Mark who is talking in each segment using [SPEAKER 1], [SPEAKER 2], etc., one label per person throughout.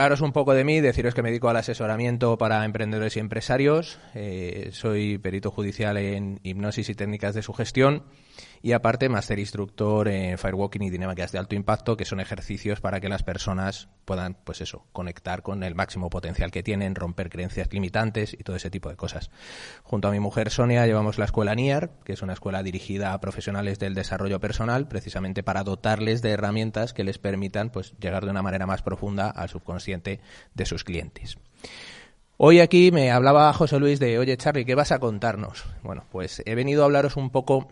[SPEAKER 1] hablaros un poco de mí, deciros que me dedico al asesoramiento para emprendedores y empresarios. Eh, soy perito judicial en hipnosis y técnicas de sugestión y aparte máster instructor en firewalking y dinámicas de alto impacto, que son ejercicios para que las personas puedan, pues eso, conectar con el máximo potencial que tienen, romper creencias limitantes y todo ese tipo de cosas. Junto a mi mujer Sonia llevamos la escuela NIAR, que es una escuela dirigida a profesionales del desarrollo personal, precisamente para dotarles de herramientas que les permitan, pues, llegar de una manera más profunda al subconsciente de sus clientes. Hoy aquí me hablaba José Luis de, oye Charlie, ¿qué vas a contarnos? Bueno, pues he venido a hablaros un poco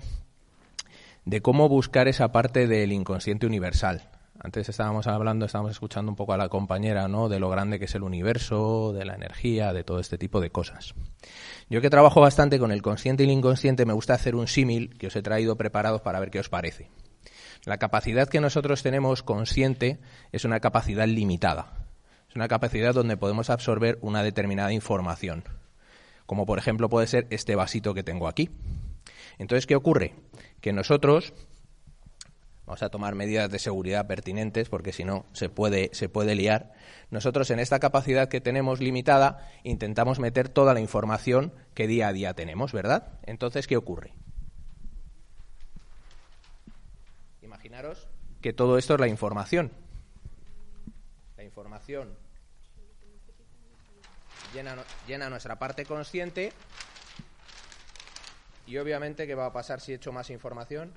[SPEAKER 1] de cómo buscar esa parte del inconsciente universal. Antes estábamos hablando, estábamos escuchando un poco a la compañera, ¿no? De lo grande que es el universo, de la energía, de todo este tipo de cosas. Yo que trabajo bastante con el consciente y el inconsciente, me gusta hacer un símil que os he traído preparados para ver qué os parece. La capacidad que nosotros tenemos consciente es una capacidad limitada. Es una capacidad donde podemos absorber una determinada información. Como por ejemplo puede ser este vasito que tengo aquí. Entonces, ¿qué ocurre? Que nosotros vamos a tomar medidas de seguridad pertinentes porque si no se puede, se puede liar. Nosotros en esta capacidad que tenemos limitada intentamos meter toda la información que día a día tenemos, ¿verdad? Entonces, ¿qué ocurre? Imaginaros que todo esto es la información. La información llena, llena nuestra parte consciente y obviamente, ¿qué va a pasar si echo más información?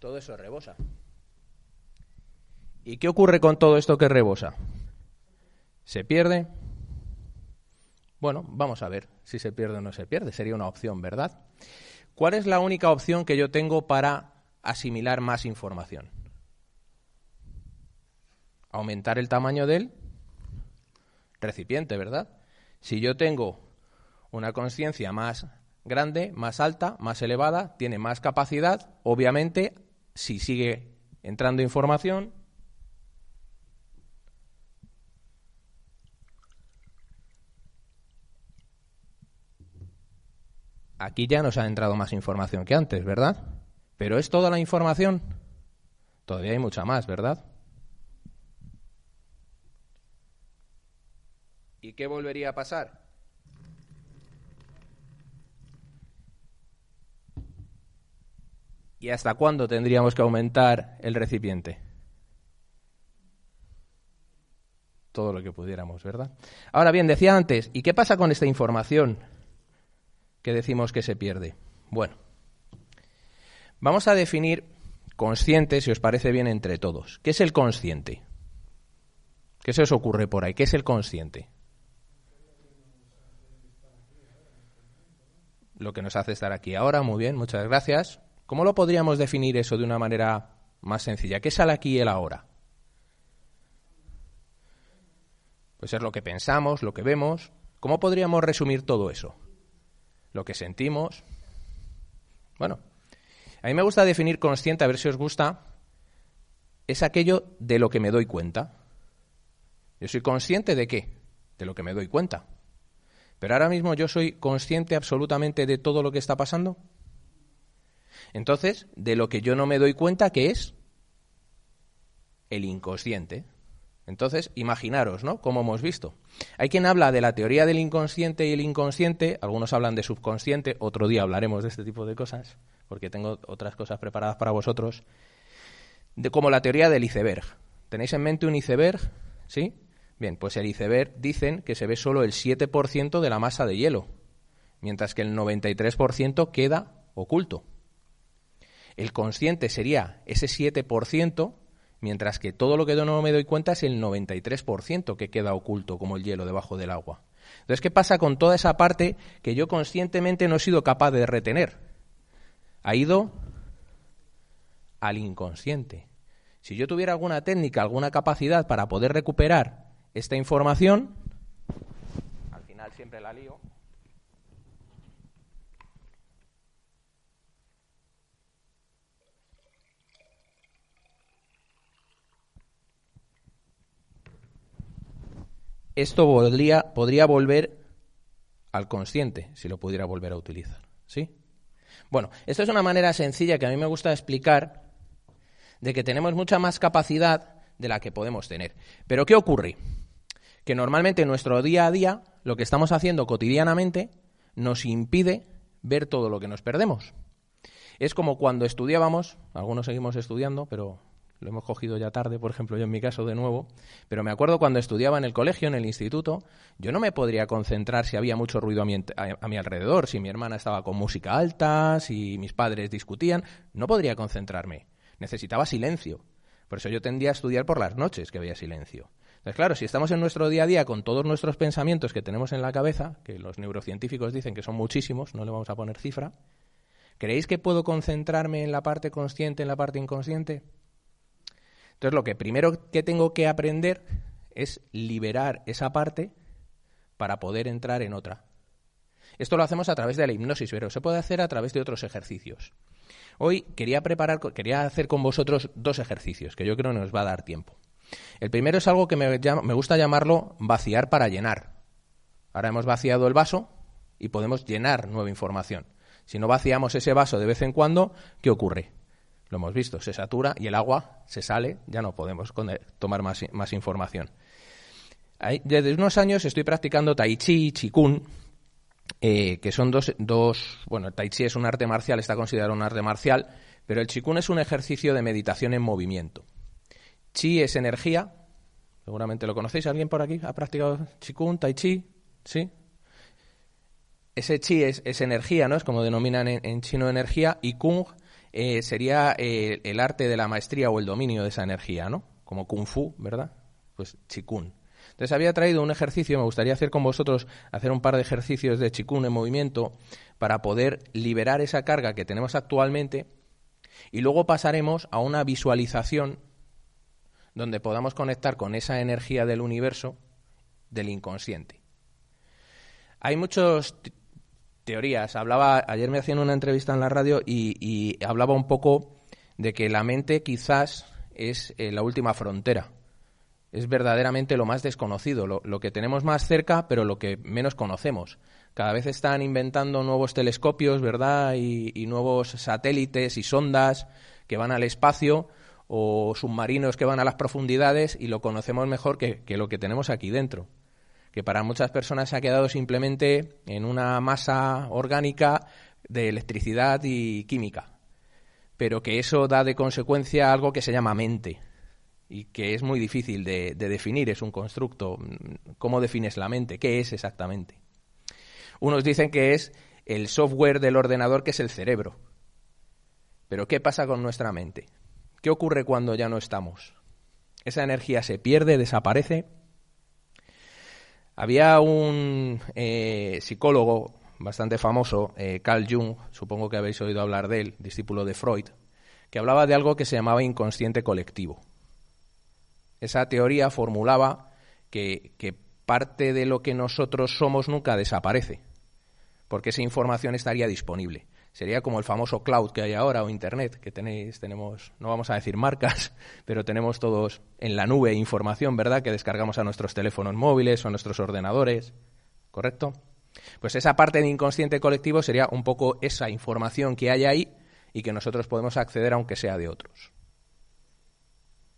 [SPEAKER 1] Todo eso rebosa. ¿Y qué ocurre con todo esto que rebosa? ¿Se pierde? Bueno, vamos a ver si se pierde o no se pierde. Sería una opción, ¿verdad? ¿Cuál es la única opción que yo tengo para asimilar más información? Aumentar el tamaño del recipiente, ¿verdad? Si yo tengo una conciencia más grande, más alta, más elevada, tiene más capacidad, obviamente, si sigue entrando información, aquí ya nos ha entrado más información que antes, ¿verdad? Pero es toda la información. Todavía hay mucha más, ¿verdad? ¿Y qué volvería a pasar? ¿Y hasta cuándo tendríamos que aumentar el recipiente? Todo lo que pudiéramos, ¿verdad? Ahora bien, decía antes, ¿y qué pasa con esta información que decimos que se pierde? Bueno, vamos a definir consciente, si os parece bien, entre todos. ¿Qué es el consciente? ¿Qué se os ocurre por ahí? ¿Qué es el consciente? Lo que nos hace estar aquí ahora, muy bien, muchas gracias. ¿Cómo lo podríamos definir eso de una manera más sencilla? ¿Qué sale aquí y el ahora? Pues es lo que pensamos, lo que vemos. ¿Cómo podríamos resumir todo eso? Lo que sentimos. Bueno, a mí me gusta definir consciente, a ver si os gusta, es aquello de lo que me doy cuenta. Yo soy consciente de qué? De lo que me doy cuenta. Pero ahora mismo yo soy consciente absolutamente de todo lo que está pasando. Entonces, de lo que yo no me doy cuenta, ¿qué es? El inconsciente. Entonces, imaginaros, ¿no? Como hemos visto. Hay quien habla de la teoría del inconsciente y el inconsciente, algunos hablan de subconsciente, otro día hablaremos de este tipo de cosas, porque tengo otras cosas preparadas para vosotros, de como la teoría del iceberg. ¿Tenéis en mente un iceberg? ¿Sí? Bien, pues el iceberg dicen que se ve solo el 7% de la masa de hielo, mientras que el 93% queda oculto. El consciente sería ese 7%, mientras que todo lo que yo no me doy cuenta es el 93% que queda oculto como el hielo debajo del agua. Entonces, ¿qué pasa con toda esa parte que yo conscientemente no he sido capaz de retener? Ha ido al inconsciente. Si yo tuviera alguna técnica, alguna capacidad para poder recuperar esta información, al final siempre la lío, esto podría, podría volver al consciente, si lo pudiera volver a utilizar. ¿Sí? Bueno, esto es una manera sencilla que a mí me gusta explicar de que tenemos mucha más capacidad de la que podemos tener. Pero ¿qué ocurre? Que normalmente en nuestro día a día, lo que estamos haciendo cotidianamente nos impide ver todo lo que nos perdemos. Es como cuando estudiábamos, algunos seguimos estudiando, pero lo hemos cogido ya tarde, por ejemplo, yo en mi caso de nuevo, pero me acuerdo cuando estudiaba en el colegio, en el instituto, yo no me podría concentrar si había mucho ruido a mi, alrededor, si mi hermana estaba con música alta, si mis padres discutían, no podría concentrarme. Necesitaba silencio. Por eso yo tendía a estudiar por las noches, que había silencio. Entonces, claro, si estamos en nuestro día a día con todos nuestros pensamientos que tenemos en la cabeza, que los neurocientíficos dicen que son muchísimos, no le vamos a poner cifra, ¿creéis que puedo concentrarme en la parte consciente, en la parte inconsciente? Entonces, lo que primero que tengo que aprender es liberar esa parte para poder entrar en otra. Esto lo hacemos a través de la hipnosis, pero se puede hacer a través de otros ejercicios. Hoy quería preparar, quería hacer con vosotros dos ejercicios que yo creo que nos va a dar tiempo. El primero es algo que me, me gusta llamarlo vaciar para llenar. Ahora hemos vaciado el vaso y podemos llenar nueva información. Si no vaciamos ese vaso de vez en cuando, ¿qué ocurre? Lo hemos visto, se satura y el agua se sale, ya no podemos tomar más, más información. desde unos años estoy practicando Tai Chi y Qigong, eh, que son dos, dos. Bueno, el Tai Chi es un arte marcial, está considerado un arte marcial, pero el Qigong es un ejercicio de meditación en movimiento. Chi es energía, seguramente lo conocéis. ¿Alguien por aquí ha practicado Qigong, Tai Chi? ¿Sí? Ese Chi es, energía, ¿no? Es como denominan en, en chino energía, y Kung eh, sería eh, el arte de la maestría o el dominio de esa energía, ¿no? Como Kung Fu, ¿verdad? Pues Chikun. Entonces había traído un ejercicio, me gustaría hacer con vosotros, hacer un par de ejercicios de Chikun en movimiento para poder liberar esa carga que tenemos actualmente y luego pasaremos a una visualización donde podamos conectar con esa energía del universo del inconsciente. Hay muchos teorías. Hablaba, ayer me hacían una entrevista en la radio y, hablaba un poco de que la mente quizás es eh, la última frontera. Es verdaderamente lo más desconocido, lo, que tenemos más cerca, pero lo que menos conocemos. Cada vez están inventando nuevos telescopios, ¿verdad? Y, nuevos satélites y sondas que van al espacio o submarinos que van a las profundidades y lo conocemos mejor que lo que tenemos aquí dentro que para muchas personas se ha quedado simplemente en una masa orgánica de electricidad y química, pero que eso da de consecuencia algo que se llama mente y que es muy difícil de, definir, es un constructo. ¿Cómo defines la mente? ¿Qué es exactamente? Unos dicen que es el software del ordenador que es el cerebro. Pero ¿qué pasa con nuestra mente? ¿Qué ocurre cuando ya no estamos? ¿Esa energía se pierde, desaparece? Había un eh, psicólogo bastante famoso, eh, Carl Jung, supongo que habéis oído hablar de él, discípulo de Freud, que hablaba de algo que se llamaba inconsciente colectivo. Esa teoría formulaba que, que parte de lo que nosotros somos nunca desaparece, porque esa información estaría disponible sería como el famoso cloud que hay ahora o internet que tenéis tenemos no vamos a decir marcas pero tenemos todos en la nube información verdad que descargamos a nuestros teléfonos móviles o a nuestros ordenadores correcto pues esa parte de inconsciente colectivo sería un poco esa información que hay ahí y que nosotros podemos acceder aunque sea de otros.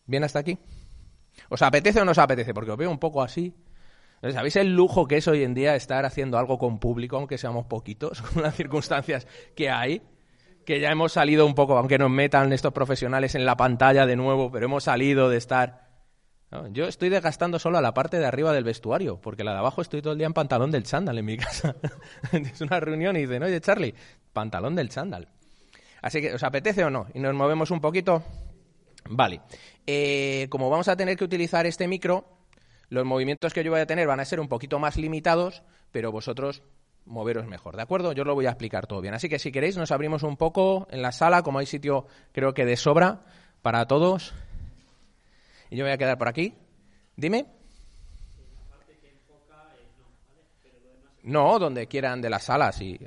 [SPEAKER 1] Bien hasta aquí os apetece o no os apetece porque os veo un poco así ¿Sabéis el lujo que es hoy en día estar haciendo algo con público, aunque seamos poquitos, con las circunstancias que hay? Que ya hemos salido un poco, aunque nos metan estos profesionales en la pantalla de nuevo, pero hemos salido de estar. yo estoy desgastando solo a la parte de arriba del vestuario, porque la de abajo estoy todo el día en pantalón del chándal en mi casa. es una reunión y dicen, oye, Charlie, pantalón del chándal. Así que, ¿os apetece o no? Y nos movemos un poquito. Vale. Eh, como vamos a tener que utilizar este micro, los movimientos que yo voy a tener van a ser un poquito más limitados, pero vosotros moveros mejor, ¿de acuerdo? Yo os lo voy a explicar todo bien. Así que si queréis nos abrimos un poco en la sala, como hay sitio creo que de sobra para todos. Y yo voy a quedar por aquí. Dime. No, donde quieran de la sala, sí.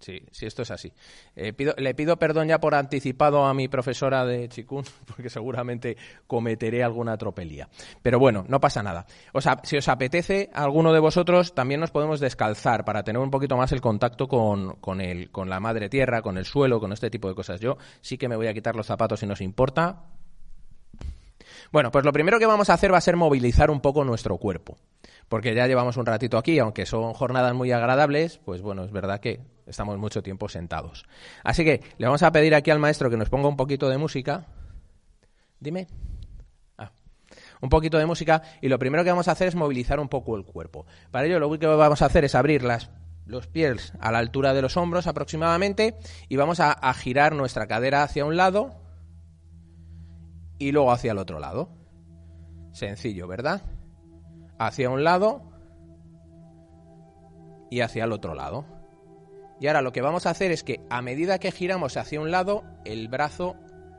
[SPEAKER 1] Sí, sí, esto es así. Eh, le pido perdón ya por anticipado a mi profesora de Chikun, porque seguramente cometeré alguna tropelía. Pero bueno, no pasa nada. O sea, si os apetece, alguno de vosotros también nos podemos descalzar para tener un poquito más el contacto con, con, el, con la madre tierra, con el suelo, con este tipo de cosas. Yo sí que me voy a quitar los zapatos si nos importa. Bueno, pues lo primero que vamos a hacer va a ser movilizar un poco nuestro cuerpo. Porque ya llevamos un ratito aquí, aunque son jornadas muy agradables, pues bueno, es verdad que estamos mucho tiempo sentados. Así que le vamos a pedir aquí al maestro que nos ponga un poquito de música. Dime. Ah, un poquito de música y lo primero que vamos a hacer es movilizar un poco el cuerpo. Para ello lo que vamos a hacer es abrir las, los pies a la altura de los hombros aproximadamente y vamos a girar nuestra cadera hacia un lado y luego hacia el otro lado. Sencillo, ¿verdad? Hacia un lado y hacia el otro lado. Y ahora lo que vamos a hacer es que a medida que giramos hacia un lado, el brazo,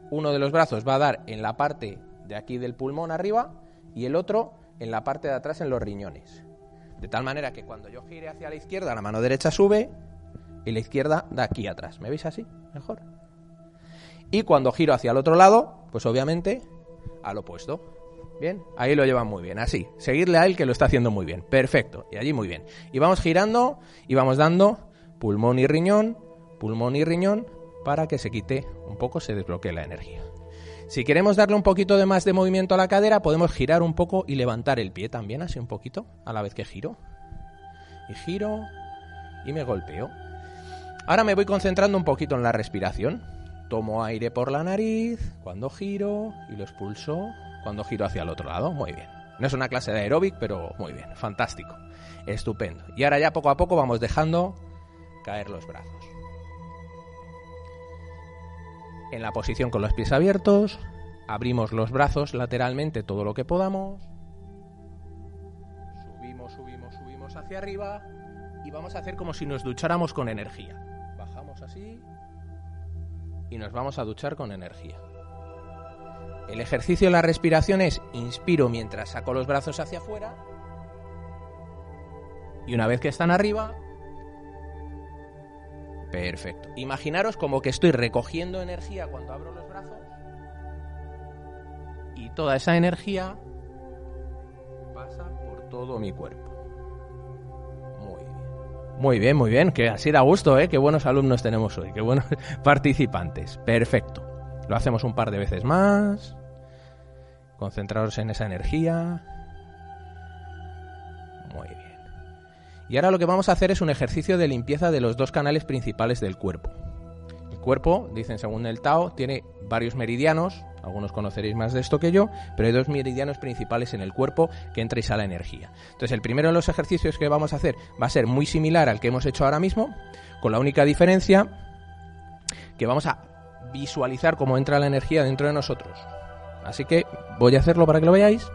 [SPEAKER 1] uno de los brazos va a dar en la parte de aquí del pulmón arriba y el otro en la parte de atrás en los riñones. De tal manera que cuando yo gire hacia la izquierda, la mano derecha sube y la izquierda da aquí atrás. ¿Me veis así? Mejor. Y cuando giro hacia el otro lado, pues obviamente al opuesto. Bien, ahí lo llevan muy bien, así. Seguirle a él que lo está haciendo muy bien. Perfecto, y allí muy bien. Y vamos girando y vamos dando pulmón y riñón, pulmón y riñón, para que se quite un poco, se desbloquee la energía. Si queremos darle un poquito de más de movimiento a la cadera, podemos girar un poco y levantar el pie también, así un poquito, a la vez que giro. Y giro y me golpeo. Ahora me voy concentrando un poquito en la respiración. Tomo aire por la nariz cuando giro y lo expulso cuando giro hacia el otro lado. Muy bien. No es una clase de aeróbic, pero muy bien. Fantástico. Estupendo. Y ahora ya poco a poco vamos dejando caer los brazos. En la posición con los pies abiertos, abrimos los brazos lateralmente todo lo que podamos. Subimos, subimos, subimos hacia arriba y vamos a hacer como si nos ducháramos con energía. Bajamos así y nos vamos a duchar con energía. El ejercicio de la respiración es inspiro mientras saco los brazos hacia afuera y una vez que están arriba, perfecto. Imaginaros como que estoy recogiendo energía cuando abro los brazos y toda esa energía pasa por todo mi cuerpo. Muy bien. Muy bien, muy bien, que así da gusto, ¿eh? Qué buenos alumnos tenemos hoy, qué buenos participantes. Perfecto. Lo hacemos un par de veces más. Concentraros en esa energía. Muy bien. Y ahora lo que vamos a hacer es un ejercicio de limpieza de los dos canales principales del cuerpo. El cuerpo, dicen según el Tao, tiene varios meridianos, algunos conoceréis más de esto que yo, pero hay dos meridianos principales en el cuerpo que entra y sale energía. Entonces, el primero de los ejercicios que vamos a hacer va a ser muy similar al que hemos hecho ahora mismo, con la única diferencia que vamos a visualizar cómo entra la energía dentro de nosotros. Así que voy a hacerlo para que lo veáis.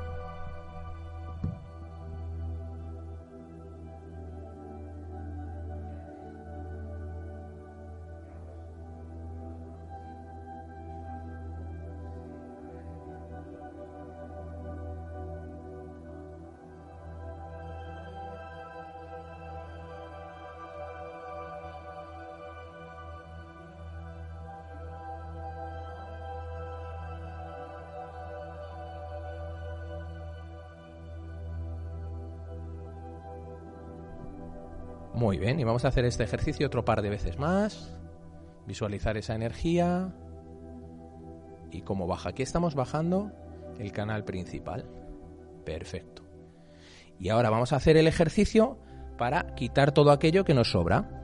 [SPEAKER 1] Bien, y vamos a hacer este ejercicio otro par de veces más. Visualizar esa energía y cómo baja. Aquí estamos bajando el canal principal. Perfecto. Y ahora vamos a hacer el ejercicio para quitar todo aquello que nos sobra.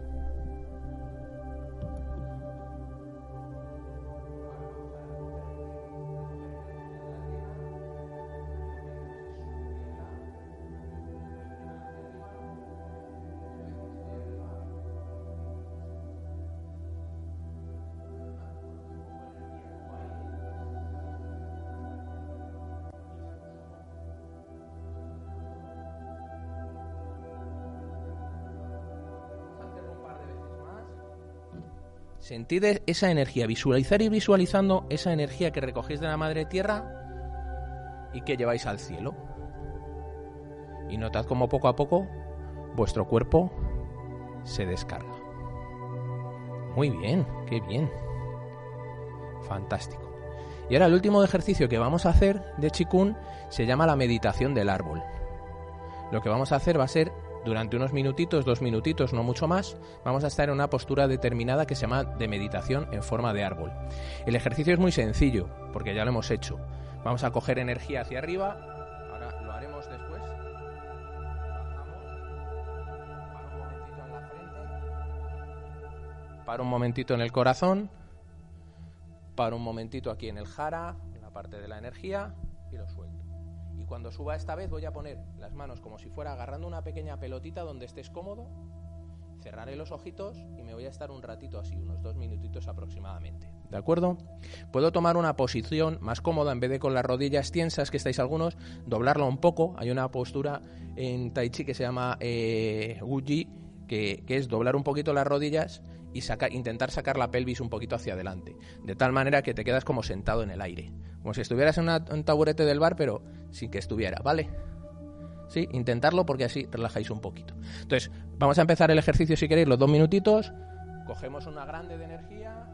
[SPEAKER 1] Sentid esa energía, visualizar y visualizando esa energía que recogéis de la madre tierra y que lleváis al cielo. Y notad cómo poco a poco vuestro cuerpo se descarga. Muy bien, qué bien. Fantástico. Y ahora el último ejercicio que vamos a hacer de Chikun se llama la meditación del árbol. Lo que vamos a hacer va a ser durante unos minutitos, dos minutitos, no mucho más, vamos a estar en una postura determinada que se llama de meditación en forma de árbol. El ejercicio es muy sencillo, porque ya lo hemos hecho. Vamos a coger energía hacia arriba. Ahora lo haremos después. Bajamos. Para un momentito en la frente. Para un momentito en el corazón. Para un momentito aquí en el jara, en la parte de la energía. Y lo suelto. Y cuando suba esta vez voy a poner las manos como si fuera agarrando una pequeña pelotita donde estés cómodo. Cerraré los ojitos y me voy a estar un ratito así, unos dos minutitos aproximadamente. ¿De acuerdo? Puedo tomar una posición más cómoda en vez de con las rodillas tiensas que estáis algunos, doblarla un poco. Hay una postura en Tai Chi que se llama eh, que, es doblar un poquito las rodillas y sacar, intentar sacar la pelvis un poquito hacia adelante. De tal manera que te quedas como sentado en el aire. Como si estuvieras en un taburete del bar, pero sin que estuviera, ¿vale? Sí, intentarlo porque así relajáis un poquito. Entonces, vamos a empezar el ejercicio si queréis, los dos minutitos. Cogemos una grande de energía.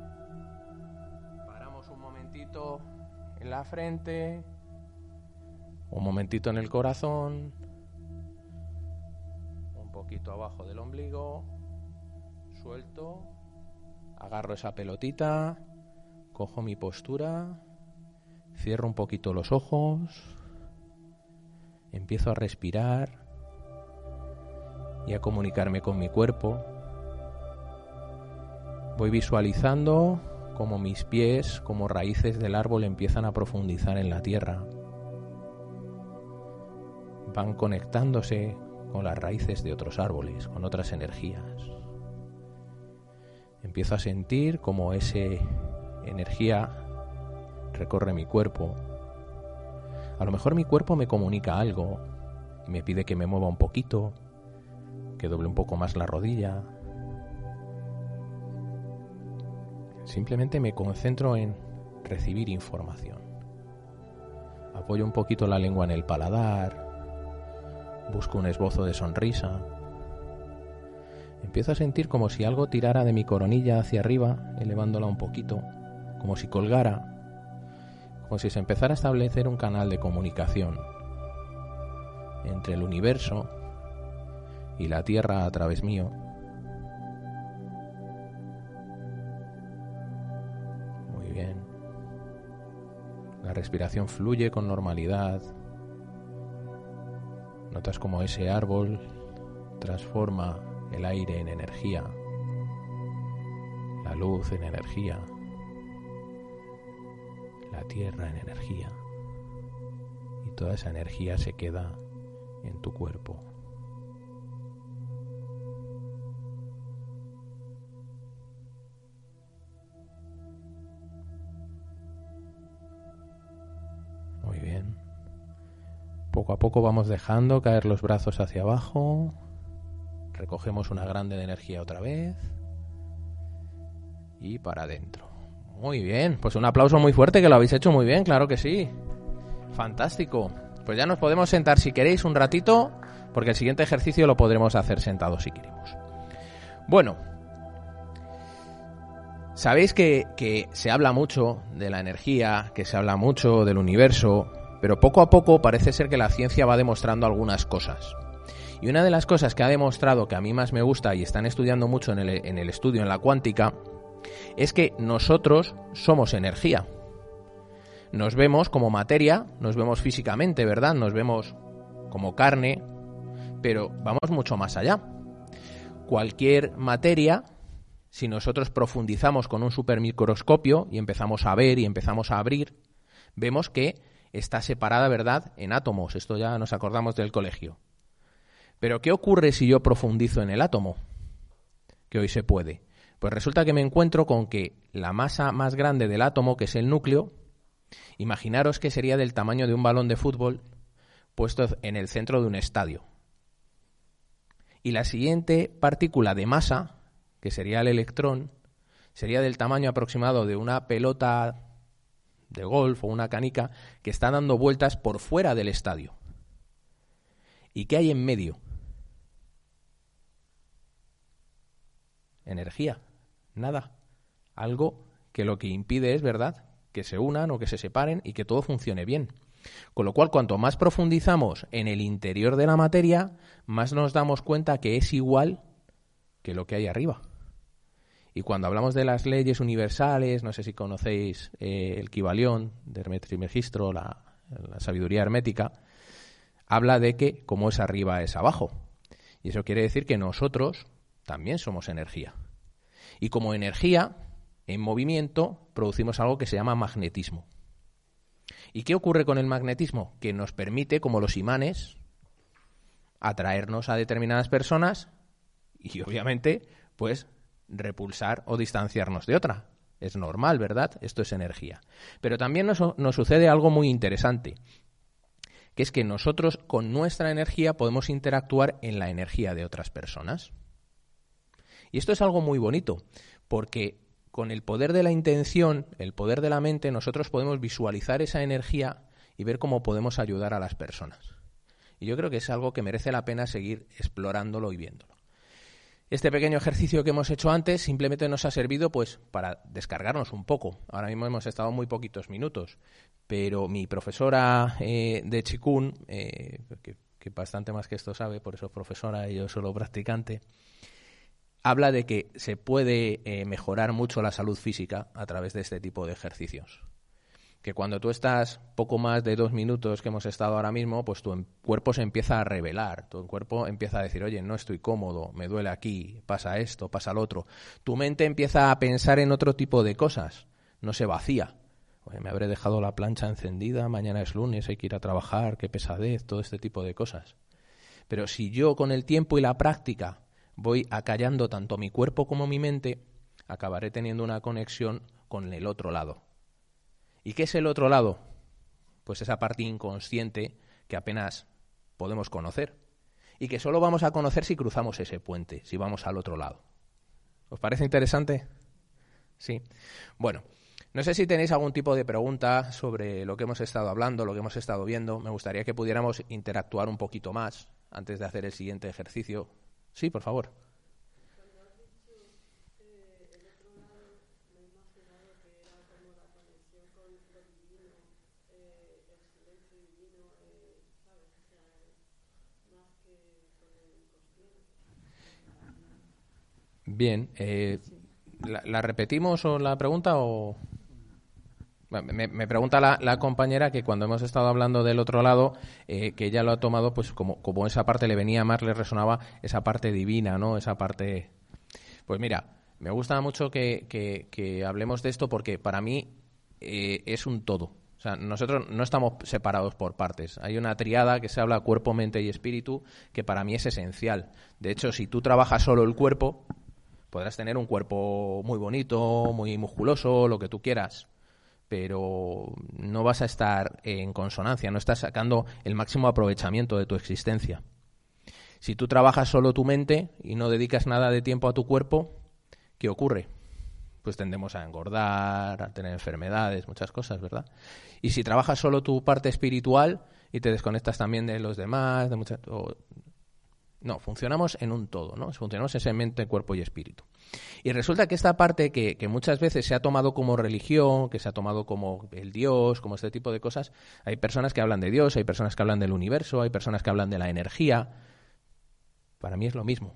[SPEAKER 1] Paramos un momentito en la frente. Un momentito en el corazón. Poquito abajo del ombligo. Suelto. Agarro esa pelotita. Cojo mi postura. Cierro un poquito los ojos empiezo a respirar y a comunicarme con mi cuerpo. Voy visualizando como mis pies, como raíces del árbol, empiezan a profundizar en la tierra. Van conectándose las raíces de otros árboles, con otras energías. Empiezo a sentir como esa energía recorre mi cuerpo, a lo mejor mi cuerpo me comunica algo me pide que me mueva un poquito, que doble un poco más la rodilla. Simplemente me concentro en recibir información. Apoyo un poquito la lengua en el paladar, busco un esbozo de sonrisa. Empiezo a sentir como si algo tirara de mi coronilla hacia arriba, elevándola un poquito, como si colgara como si se empezara a establecer un canal de comunicación entre el universo y la Tierra a través mío. Muy bien. La respiración fluye con normalidad. Notas como ese árbol transforma el aire en energía, la luz en energía la tierra en energía y toda esa energía se queda en tu cuerpo. Poco a poco vamos dejando caer los brazos hacia abajo. Recogemos una grande de energía otra vez. Y para adentro. Muy bien, pues un aplauso muy fuerte que lo habéis hecho muy bien, claro que sí. Fantástico. Pues ya nos podemos sentar si queréis un ratito, porque el siguiente ejercicio lo podremos hacer sentados si queremos. Bueno, sabéis que, que se habla mucho de la energía, que se habla mucho del universo, pero poco a poco parece ser que la ciencia va demostrando algunas cosas. Y una de las cosas que ha demostrado que a mí más me gusta y están estudiando mucho en el, estudio en la cuántica es que nosotros somos energía. Nos vemos como materia, nos vemos físicamente, ¿verdad? Nos vemos como carne, pero vamos mucho más allá. Cualquier materia, si nosotros profundizamos con un supermicroscopio y empezamos a ver y empezamos a abrir, vemos que está separada, ¿verdad?, en átomos. Esto ya nos acordamos del colegio. Pero ¿qué ocurre si yo profundizo en el átomo? Que hoy se puede. Pues resulta que me encuentro con que la masa más grande del átomo, que es el núcleo, imaginaros que sería del tamaño de un balón de fútbol puesto en el centro de un estadio. Y la siguiente partícula de masa, que sería el electrón, sería del tamaño aproximado de una pelota de golf o una canica que está dando vueltas por fuera del estadio. ¿Y qué hay en medio? Energía nada. Algo que lo que impide es, ¿verdad?, que se unan o que se separen y que todo funcione bien. Con lo cual, cuanto más profundizamos en el interior de la materia, más nos damos cuenta que es igual que lo que hay arriba. Y cuando hablamos de las leyes universales, no sé si conocéis eh, el Kibalión de Hermes Trismegisto, la, la sabiduría hermética, habla de que como es arriba es abajo. Y eso quiere decir que nosotros también somos energía. Y como energía, en movimiento, producimos algo que se llama magnetismo. ¿Y qué ocurre con el magnetismo? Que nos permite, como los imanes, atraernos a determinadas personas y obviamente, pues, repulsar o distanciarnos de otra. Es normal, ¿verdad? Esto es energía. Pero también nos, sucede algo muy interesante, que es que nosotros con nuestra energía podemos interactuar en la energía de otras personas. Y esto es algo muy bonito, porque con el poder de la intención, el poder de la mente, nosotros podemos visualizar esa energía y ver cómo podemos ayudar a las personas. Y yo creo que es algo que merece la pena seguir explorándolo y viéndolo. Este pequeño ejercicio que hemos hecho antes simplemente nos ha servido pues para descargarnos un poco. Ahora mismo hemos estado muy poquitos minutos, pero mi profesora eh, de Chikun, eh, que, bastante más que esto sabe, por eso profesora y yo solo practicante, habla de que se puede eh, mejorar mucho la salud física a través de este tipo de ejercicios que cuando tú estás poco más de dos minutos que hemos estado ahora mismo, pues tu em, cuerpo se empieza a revelar, tu cuerpo empieza a decir, oye, no estoy cómodo, me duele aquí, pasa esto, pasa lo otro. Tu mente empieza a pensar en otro tipo de cosas, no se vacía. Me habré dejado la plancha encendida, mañana es lunes, hay que ir a trabajar, qué pesadez, todo este tipo de cosas. Pero si yo con el tiempo y la práctica voy acallando tanto mi cuerpo como mi mente, acabaré teniendo una conexión con el otro lado, ¿Y qué es el otro lado? Pues esa parte inconsciente que apenas podemos conocer y que solo vamos a conocer si cruzamos ese puente, si vamos al otro lado. ¿Os parece interesante? Sí. Bueno, no sé si tenéis algún tipo de pregunta sobre lo que hemos estado hablando, lo que hemos estado viendo. Me gustaría que pudiéramos interactuar un poquito más antes de hacer el siguiente ejercicio. Sí, por favor. Bien, eh, ¿la, repetimos o la pregunta o...? Me, pregunta la, compañera que cuando hemos estado hablando del otro lado, eh, que ella lo ha tomado, pues como, como esa parte le venía más, le resonaba esa parte divina, ¿no? Esa parte... Pues mira, me gusta mucho que, que, hablemos de esto porque para mí eh, es un todo. O sea, nosotros no estamos separados por partes. Hay una triada que se habla cuerpo, mente y espíritu que para mí es esencial. De hecho, si tú trabajas solo el cuerpo, podrás tener un cuerpo muy bonito, muy musculoso, lo que tú quieras, pero no vas a estar en consonancia, no estás sacando el máximo aprovechamiento de tu existencia. Si tú trabajas solo tu mente y no dedicas nada de tiempo a tu cuerpo, ¿qué ocurre? Pues tendemos a engordar, a tener enfermedades, muchas cosas, ¿verdad? Y si trabajas solo tu parte espiritual y te desconectas también de los demás, de muchas, no, funcionamos en un todo, ¿no? Funcionamos ese mente, cuerpo y espíritu. Y resulta que esta parte que, que, muchas veces se ha tomado como religión, que se ha tomado como el Dios, como este tipo de cosas, hay personas que hablan de Dios, hay personas que hablan del universo, hay personas que hablan de la energía. Para mí es lo mismo.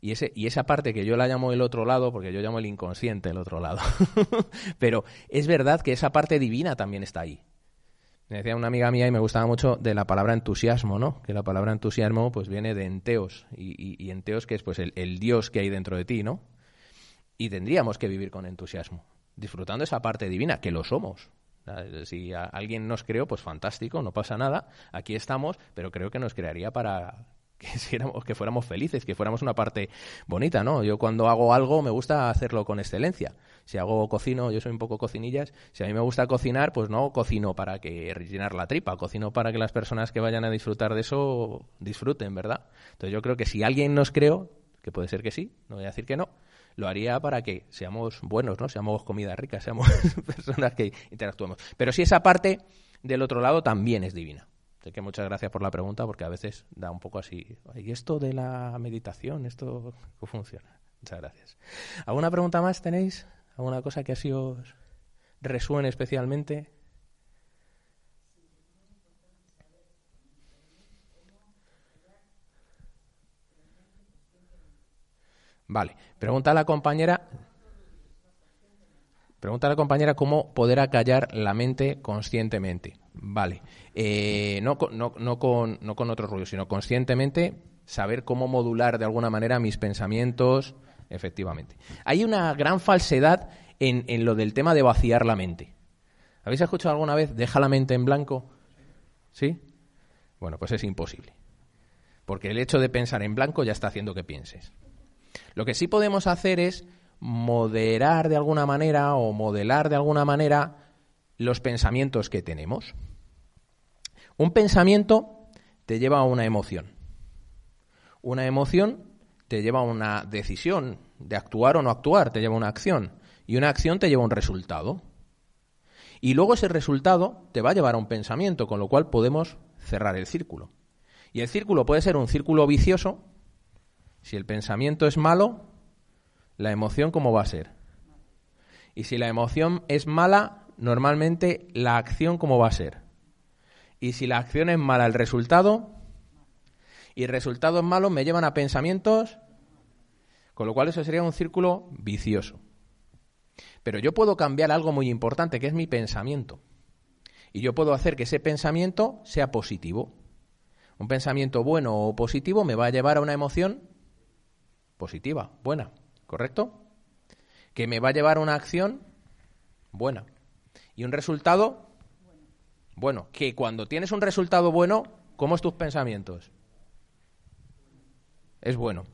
[SPEAKER 1] Y, ese, y esa parte que yo la llamo el otro lado, porque yo llamo el inconsciente el otro lado, pero es verdad que esa parte divina también está ahí. Me decía una amiga mía y me gustaba mucho de la palabra entusiasmo, ¿no? Que la palabra entusiasmo pues viene de enteos y, enteos que es pues el, Dios que hay dentro de ti, ¿no? Y tendríamos que vivir con entusiasmo, disfrutando esa parte divina, que lo somos. Si alguien nos creó, pues fantástico, no pasa nada, aquí estamos, pero creo que nos crearía para que, que fuéramos felices, que fuéramos una parte bonita, ¿no? Yo cuando hago algo me gusta hacerlo con excelencia. Si hago cocino, yo soy un poco cocinillas, si a mí me gusta cocinar, pues no cocino para que rellenar la tripa, cocino para que las personas que vayan a disfrutar de eso disfruten, ¿verdad? Entonces yo creo que si alguien nos creó, que puede ser que sí, no voy a decir que no, lo haría para que seamos buenos, ¿no? Seamos comida rica, seamos personas que interactuemos. Pero si esa parte del otro lado también es divina que muchas gracias por la pregunta porque a veces da un poco así. ¿Y esto de la meditación? ¿Esto cómo funciona? Muchas gracias. ¿Alguna pregunta más tenéis? ¿Alguna cosa que así os resuene especialmente? Vale. Pregunta a la compañera. Pregunta a la compañera cómo poder acallar la mente conscientemente. Vale. Eh, no, con- no, no con, no con otros ruidos, sino conscientemente saber cómo modular de alguna manera mis pensamientos, efectivamente. Hay una gran falsedad en, en lo del tema de vaciar la mente. ¿Habéis escuchado alguna vez deja la mente en blanco? ¿Sí? Bueno, pues es imposible. Porque el hecho de pensar en blanco ya está haciendo que pienses. Lo que sí podemos hacer es moderar de alguna manera o modelar de alguna manera los pensamientos que tenemos. Un pensamiento te lleva a una emoción. Una emoción te lleva a una decisión de actuar o no actuar, te lleva a una acción. Y una acción te lleva a un resultado. Y luego ese resultado te va a llevar a un pensamiento, con lo cual podemos cerrar el círculo. Y el círculo puede ser un círculo vicioso. Si el pensamiento es malo, la emoción cómo va a ser. Y si la emoción es mala, normalmente la acción cómo va a ser. Y si la acción es mala, el resultado y resultados malos me llevan a pensamientos, con lo cual eso sería un círculo vicioso. Pero yo puedo cambiar algo muy importante, que es mi pensamiento. Y yo puedo hacer que ese pensamiento sea positivo. Un pensamiento bueno o positivo me va a llevar a una emoción positiva, buena, ¿correcto? Que me va a llevar a una acción buena. Y un resultado bueno. Que cuando tienes un resultado bueno, ¿cómo es tus pensamientos? Es bueno.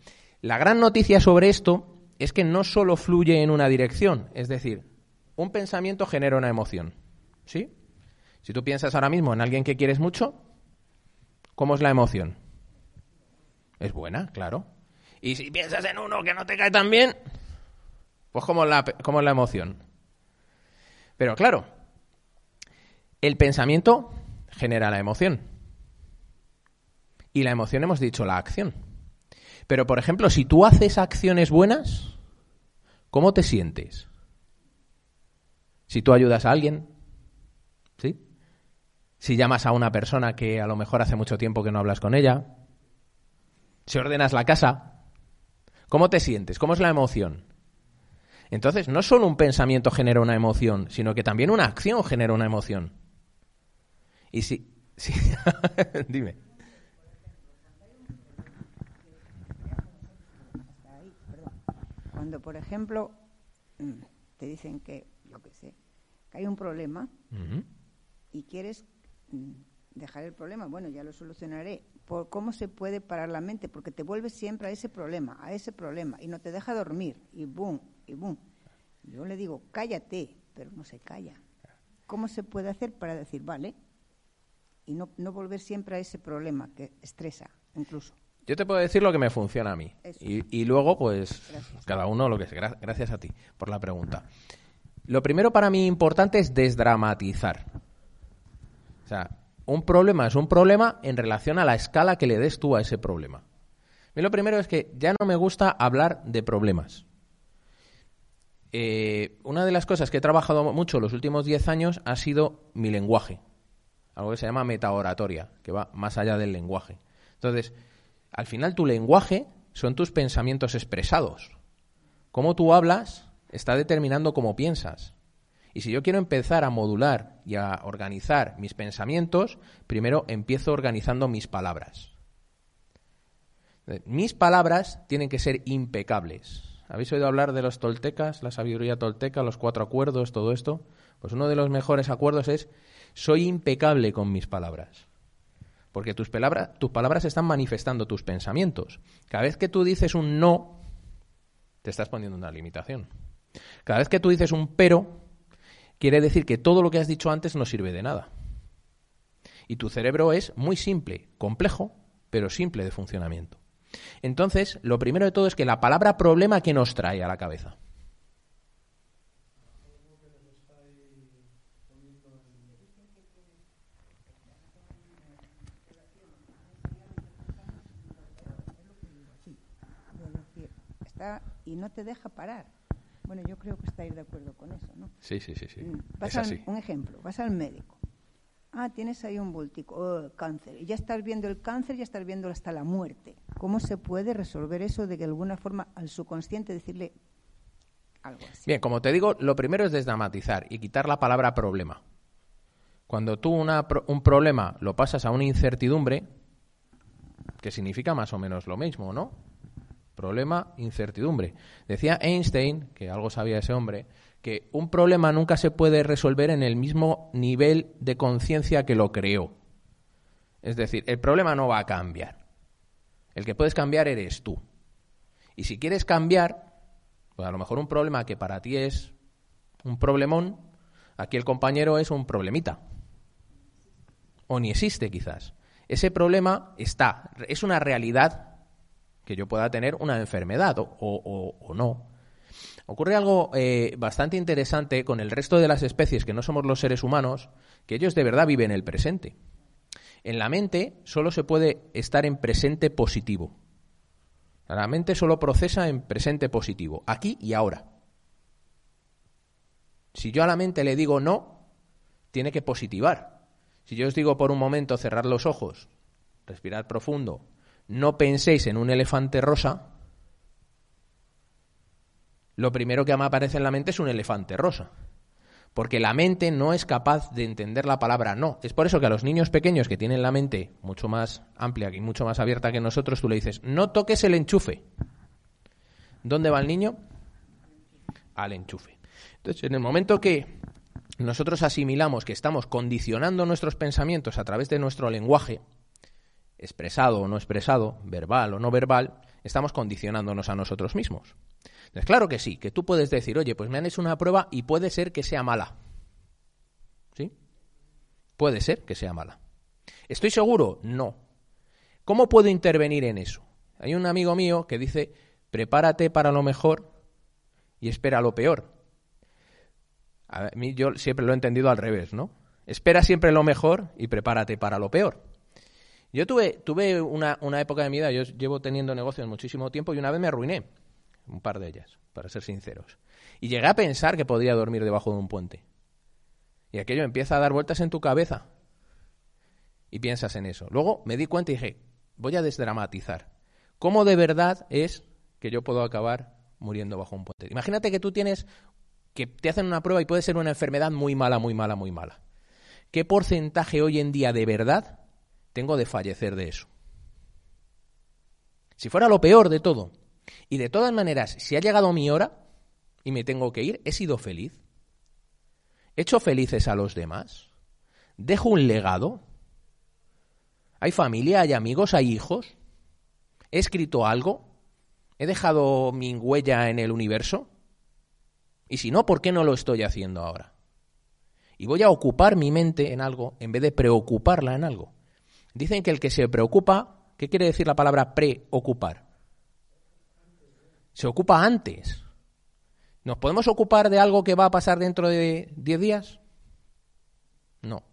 [SPEAKER 1] La gran noticia sobre esto es que no solo fluye en una dirección, es decir, un pensamiento genera una emoción, ¿sí? Si tú piensas ahora mismo en alguien que quieres mucho, ¿cómo es la emoción? Es buena, claro. Y si piensas en uno que no te cae tan bien, pues ¿cómo es la, cómo es la emoción? Pero claro, el pensamiento genera la emoción. Y la emoción hemos dicho la acción. Pero, por ejemplo, si tú haces acciones buenas, ¿cómo te sientes? Si tú ayudas a alguien, ¿sí? Si llamas a una persona que a lo mejor hace mucho tiempo que no hablas con ella, si ordenas la casa, ¿cómo te sientes? ¿Cómo es la emoción? Entonces, no solo un pensamiento genera una emoción, sino que también una acción genera una emoción. Y si... si dime.
[SPEAKER 2] Cuando, por ejemplo, mm, te dicen que, yo qué sé, que hay un problema y quieres mm, dejar el problema, bueno, ya lo solucionaré. Por ¿Cómo se puede parar la mente? Porque te vuelves siempre a ese problema, a ese problema, y no te deja dormir, y boom, y boom. Yo le digo, cállate, pero no se calla. ¿Cómo se puede hacer para decir, vale, y no, no volver siempre a ese problema que estresa, incluso?
[SPEAKER 1] Yo te puedo decir lo que me funciona a mí. Y, y luego, pues,
[SPEAKER 2] Gracias.
[SPEAKER 1] cada uno lo que sea. Gra- Gracias a ti por la pregunta. Lo primero para mí importante es desdramatizar. O sea, un problema es un problema en relación a la escala que le des tú a ese problema. A mí lo primero es que ya no me gusta hablar de problemas. Eh, una de las cosas que he trabajado mucho los últimos 10 años ha sido mi lenguaje. Algo que se llama metaoratoria, que va más allá del lenguaje. Entonces, al final tu lenguaje son tus pensamientos expresados. Cómo tú hablas está determinando cómo piensas. Y si yo quiero empezar a modular y a organizar mis pensamientos, primero empiezo organizando mis palabras. Eh, Mis palabras tienen que ser impecables. ¿Habéis oído hablar de los toltecas, la sabiduría tolteca, los cuatro acuerdos, todo esto? Pues uno de los mejores acuerdos es soy impecable con mis palabras. Porque tus, palabras tus palabras están manifestando tus pensamientos. Cada vez que tú dices un no, te estás poniendo una limitación. Cada vez que tú dices un pero, quiere decir que todo lo que has dicho antes no sirve de nada. Y tu cerebro es muy simple, complejo, pero simple de funcionamiento. Entonces, lo primero de todo es que la palabra problema que nos trae a la cabeza.
[SPEAKER 2] Y no te deja parar. Bueno, yo creo que estáis de acuerdo con eso, ¿no?
[SPEAKER 1] Sí, sí, sí, sí.
[SPEAKER 2] Mm, Vas
[SPEAKER 1] Es
[SPEAKER 2] al-
[SPEAKER 1] así.
[SPEAKER 2] un ejemplo, vas al médico. Ah, tienes ahí un bultico, oh, cáncer. Y ya estás viendo el cáncer, ya estás viendo hasta la muerte. ¿Cómo se puede resolver eso de que alguna forma al subconsciente decirle algo así?
[SPEAKER 1] Bien, como te digo, lo primero es desdramatizar y quitar la palabra problema. Cuando tú un problema lo pasas a una incertidumbre, que significa más o menos lo mismo, ¿no? Problema, incertidumbre. Decía Einstein, que algo sabía ese hombre, que un problema nunca se puede resolver en el mismo nivel de conciencia que lo creó. Es decir, el problema no va a cambiar. El que puedes cambiar eres tú. Y si quieres cambiar, pues a lo mejor un problema que para ti es un problemón, aquí el compañero es un problemita. O ni existe quizás. Ese problema está, es una realidad que yo pueda tener una enfermedad o, no. Ocurre algo eh, bastante interesante con el resto de las especies que no somos los seres humanos, que ellos de verdad viven el presente. En la mente solo se puede estar en presente positivo. La mente solo procesa en presente positivo, aquí y ahora. Si yo a la mente le digo no, tiene que positivar. Si yo os digo por un momento cerrar los ojos, respirar profundo, no penséis en un elefante rosa, lo primero que me aparece en la mente es un elefante rosa porque la mente no es capaz de entender la palabra no. Es por eso que a los niños pequeños que tienen la mente mucho más amplia y mucho más abierta que nosotros, tú le dices, no toques el enchufe. ¿Dónde va el niño? Al enchufe. Entonces, en el momento que nosotros asimilamos que estamos condicionando nuestros pensamientos a través de nuestro lenguaje, expresado o no expresado, verbal o no verbal, estamos condicionándonos a nosotros mismos claro que sí, que tú puedes decir, oye, pues me han hecho una prueba y puede ser que sea mala. ¿Sí? Puede ser que sea mala. ¿Estoy seguro? No. ¿Cómo puedo intervenir en eso? Hay un amigo mío que dice, prepárate para lo mejor y espera lo peor. A mí yo siempre lo he entendido al revés, ¿no? Espera siempre lo mejor y prepárate para lo peor. Yo tuve, tuve una, época de mi vida, yo llevo teniendo negocios muchísimo tiempo y una vez me arruiné un par de ellas, para ser sinceros. Y llegué a pensar que podría dormir debajo de un puente. Y aquello empieza a dar vueltas en tu cabeza. Y piensas en eso. Luego me di cuenta y dije, voy a desdramatizar. ¿Cómo de verdad es que yo puedo acabar muriendo bajo un puente? Imagínate que tú tienes, que te hacen una prueba y puede ser una enfermedad muy mala, muy mala, muy mala. ¿Qué porcentaje hoy en día de verdad tengo de fallecer de eso? Si fuera lo peor de todo, y de todas maneras, si ha llegado mi hora y me tengo que ir, he sido feliz. ¿He hecho felices a los demás? ¿Dejo un legado? ¿Hay familia, hay amigos, hay hijos? ¿He escrito algo? ¿He dejado mi huella en el universo? Y si no, ¿por qué no lo estoy haciendo ahora? Y voy a ocupar mi mente en algo en vez de preocuparla en algo. Dicen que el que se preocupa, ¿qué quiere decir la palabra preocupar? se ocupa antes. ¿Nos podemos ocupar de algo que va a pasar dentro de 10 días? No.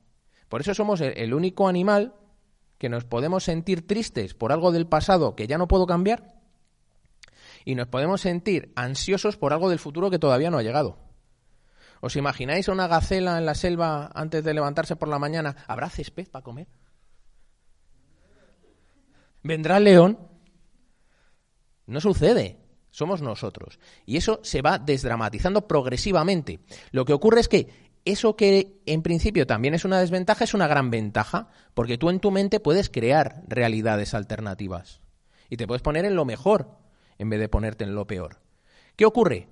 [SPEAKER 1] Por eso somos el único animal que nos podemos sentir tristes por algo del pasado que ya no puedo cambiar y nos podemos sentir ansiosos por algo del futuro que todavía no ha llegado. ¿Os imagináis a una gacela en la selva antes de levantarse por la mañana? ¿Habrá césped para comer? ¿Vendrá el león? No sucede somos nosotros. Y eso se va desdramatizando progresivamente. Lo que ocurre es que eso que en principio también es una desventaja es una gran ventaja, porque tú en tu mente puedes crear realidades alternativas. Y te puedes poner en lo mejor en vez de ponerte en lo peor. ¿Qué ocurre?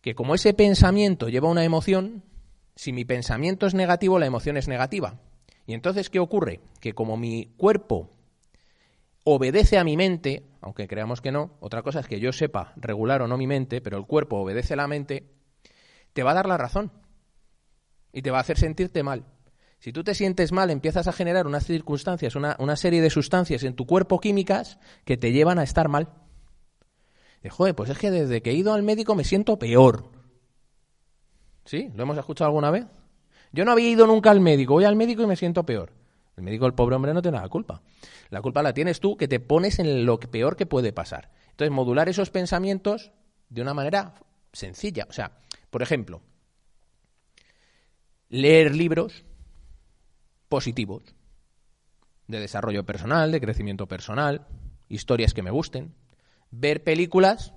[SPEAKER 1] Que como ese pensamiento lleva una emoción, si mi pensamiento es negativo, la emoción es negativa. Y entonces, ¿qué ocurre? Que como mi cuerpo obedece a mi mente, aunque creamos que no, otra cosa es que yo sepa regular o no mi mente, pero el cuerpo obedece a la mente, te va a dar la razón y te va a hacer sentirte mal. Si tú te sientes mal, empiezas a generar unas circunstancias, una, serie de sustancias en tu cuerpo químicas que te llevan a estar mal. Y, joder, pues es que desde que he ido al médico me siento peor. ¿Sí? ¿Lo hemos escuchado alguna vez? Yo no había ido nunca al médico, voy al médico y me siento peor. El médico, el pobre hombre, no tiene la culpa. La culpa la tienes tú que te pones en lo peor que puede pasar. Entonces, modular esos pensamientos de una manera sencilla. O sea, por ejemplo, leer libros positivos de desarrollo personal, de crecimiento personal, historias que me gusten, ver películas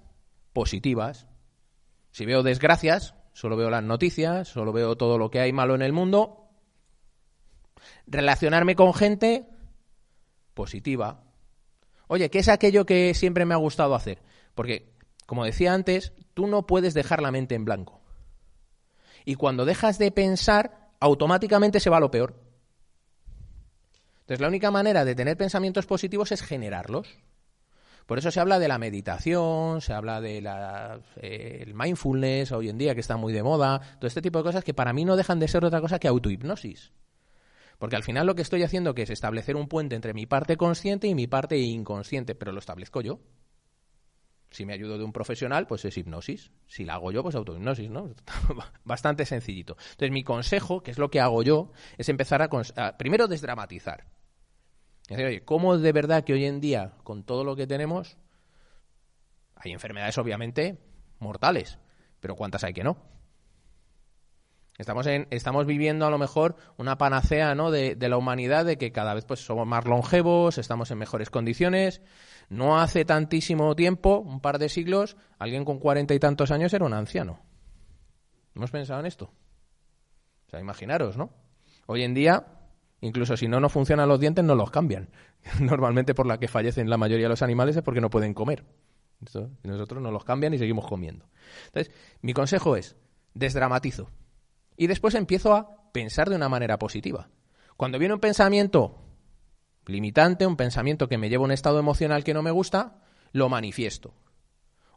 [SPEAKER 1] positivas. Si veo desgracias, solo veo las noticias, solo veo todo lo que hay malo en el mundo, Relacionarme con gente positiva. Oye, ¿qué es aquello que siempre me ha gustado hacer? Porque, como decía antes, tú no puedes dejar la mente en blanco. Y cuando dejas de pensar, automáticamente se va a lo peor. Entonces, la única manera de tener pensamientos positivos es generarlos. Por eso se habla de la meditación, se habla del eh, mindfulness hoy en día que está muy de moda, todo este tipo de cosas que para mí no dejan de ser otra cosa que autohipnosis. Porque al final lo que estoy haciendo que es establecer un puente entre mi parte consciente y mi parte inconsciente, pero lo establezco yo. Si me ayudo de un profesional, pues es hipnosis. Si la hago yo, pues autohipnosis, ¿no? Bastante sencillito. Entonces, mi consejo, que es lo que hago yo, es empezar a, a primero desdramatizar. Es decir, oye, ¿cómo de verdad que hoy en día, con todo lo que tenemos, hay enfermedades obviamente mortales, pero ¿cuántas hay que no? Estamos, en, estamos viviendo a lo mejor una panacea ¿no? de, la humanidad de que cada vez pues, somos más longevos, estamos en mejores condiciones. No hace tantísimo tiempo, un par de siglos, alguien con cuarenta y tantos años era un anciano. ¿Hemos pensado en esto? O sea, imaginaros, ¿no? Hoy en día Incluso si no nos funcionan los dientes, no los cambian. Normalmente por la que fallecen la mayoría de los animales es porque no pueden comer. Y nosotros no los cambian y seguimos comiendo. Entonces, mi consejo es, desdramatizo. Y después empiezo a pensar de una manera positiva. Cuando viene un pensamiento limitante, un pensamiento que me lleva a un estado emocional que no me gusta, lo manifiesto.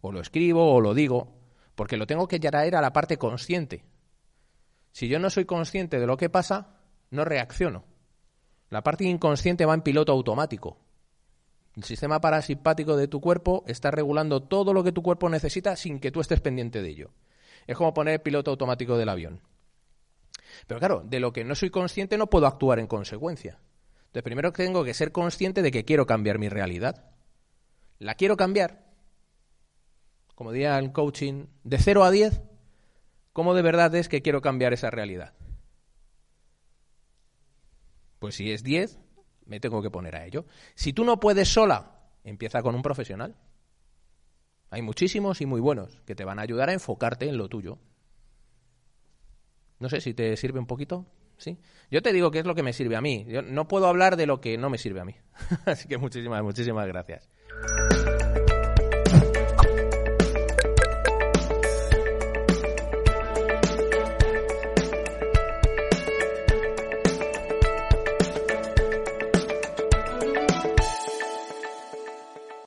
[SPEAKER 1] O lo escribo o lo digo, porque lo tengo que traer a la parte consciente. Si yo no soy consciente de lo que pasa, no reacciono. La parte inconsciente va en piloto automático. El sistema parasimpático de tu cuerpo está regulando todo lo que tu cuerpo necesita sin que tú estés pendiente de ello. Es como poner el piloto automático del avión. Pero claro, de lo que no soy consciente no puedo actuar en consecuencia. Entonces, primero tengo que ser consciente de que quiero cambiar mi realidad. ¿La quiero cambiar? Como diría el coaching, de 0 a 10, ¿cómo de verdad es que quiero cambiar esa realidad? Pues si es 10, me tengo que poner a ello. Si tú no puedes sola, empieza con un profesional. Hay muchísimos y muy buenos que te van a ayudar a enfocarte en lo tuyo. No sé si te sirve un poquito. ¿Sí? Yo te digo qué es lo que me sirve a mí. Yo no puedo hablar de lo que no me sirve a mí. Así que muchísimas, muchísimas gracias.